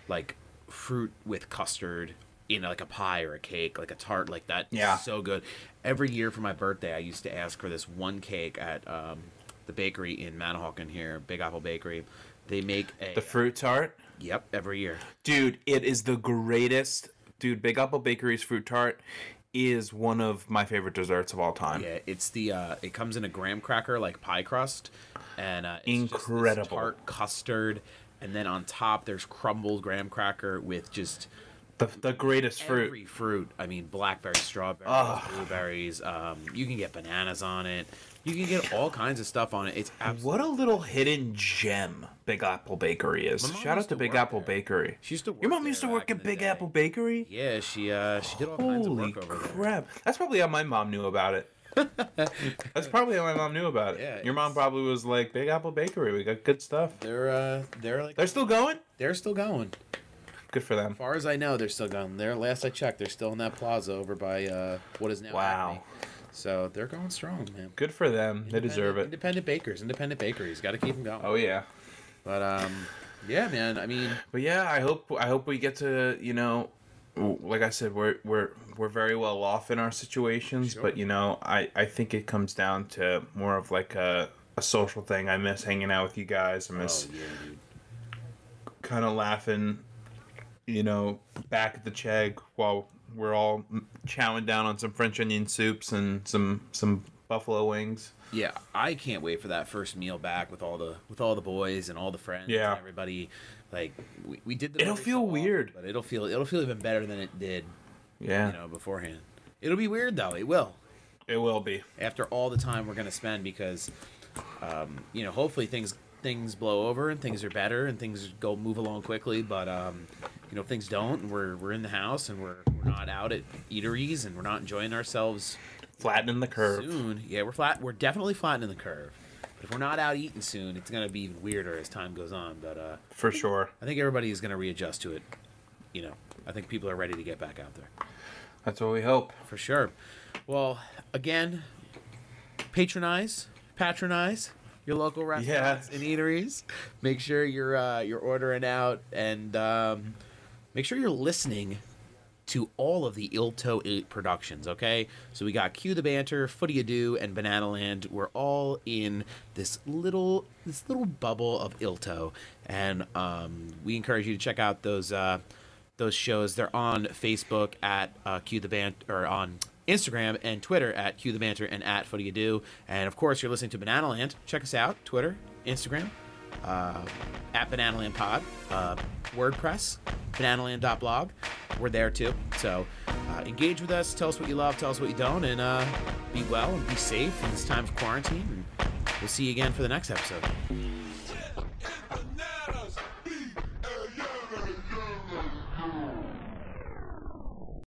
S3: like fruit with custard in like a pie or a cake, like a tart like that.
S4: Yeah.
S3: so good. Every year for my birthday, I used to ask for this one cake at um, the bakery in Manahawkin here, Big Apple Bakery. They make a
S4: The fruit tart.
S3: Yep, every year.
S4: Dude, it is the greatest. Dude, Big Apple Bakery's fruit tart is one of my favorite desserts of all time.
S3: Yeah, it's the uh, it comes in a graham cracker like pie crust, and uh, it's just this
S4: Incredible.
S3: tart custard, and then on top there's crumbled graham cracker with just
S4: The, the greatest fruit.
S3: every fruit. I mean, blackberries, strawberries, blueberries. Um, you can get bananas on it. You can get all kinds of stuff on it. It's.
S4: What a little hidden gem Big Apple Bakery is. Shout out to Big Apple
S3: there.
S4: Bakery.
S3: She used to work
S4: Your mom used to work at Big
S3: day.
S4: Apple Bakery?
S3: Yeah, she uh she did all kinds of
S4: Holy
S3: work over there.
S4: crap. That's probably how my mom knew about it. [LAUGHS] That's probably how my mom knew about it.
S3: Yeah,
S4: Your mom probably was like, Big Apple Bakery, we got good stuff.
S3: They're uh they're like
S4: They're still going?
S3: they're still going.
S4: Good for them.
S3: As far as I know, they're still going there. Last I checked, they're still in that plaza over by uh, what is now
S4: Wow.
S3: Acme. So they're going strong, man.
S4: Good for them. They deserve it.
S3: Independent bakers, independent bakeries. Got to keep them going.
S4: Oh yeah.
S3: But um, yeah, man. I mean,
S4: But yeah, I hope I hope we get to you know, like I said, we're we're we're very well off in our situations, but you know, I I think it comes down to more of like a a social thing. I miss hanging out with you guys. I
S3: oh
S4: miss
S3: yeah, dude.
S4: kind of laughing, you know, back at the Chegg while we're all chowing down on some French onion soups and some some buffalo wings.
S3: Yeah, I can't wait for that first meal back with all the with all the boys and all the friends.
S4: Yeah.
S3: and everybody. Like we, we did. The
S4: It'll feel
S3: so
S4: weird.
S3: but it'll feel it'll feel even better than it did,
S4: Yeah,
S3: you know, beforehand. It'll be weird though. It will.
S4: it will be.
S3: after all the time we're gonna spend because um, you know hopefully things things blow over and things are better and things go move along quickly but um, you know things don't and we're, we're in the house and we're, we're not out at eateries and we're not enjoying ourselves
S4: Flattening the curve.
S3: soon yeah we're flat we're definitely flattening the curve but if we're not out eating soon it's gonna be even weirder as time goes on but uh,
S4: For sure.
S3: i think everybody is gonna readjust to it you know i think people are ready to get back out there
S4: That's what we hope.
S3: for sure. Well, again, patronize, patronize your local restaurants
S4: Yes.
S3: and eateries. Make sure you're uh, you're ordering out, and um, make sure you're listening to all of the Ilto 8 productions, okay? So we got Cue the Banter, Footy Ado, and Banana Land. We're all in this little this little bubble of Ilto, and um, we encourage you to check out those uh, those shows. They're on Facebook at uh, Cue the Banter, or on Instagram and Twitter at Cue the Banter and at Footy Ado. And of course, you're listening to Banana Land. Check us out, Twitter, Instagram, uh, at Bananaland Pod, uh, WordPress, bananaland.blog. We're there too. So uh, engage with us. Tell us what you love. Tell us what you don't. And uh, be well and be safe in this time of quarantine. And we'll see you again for the next episode.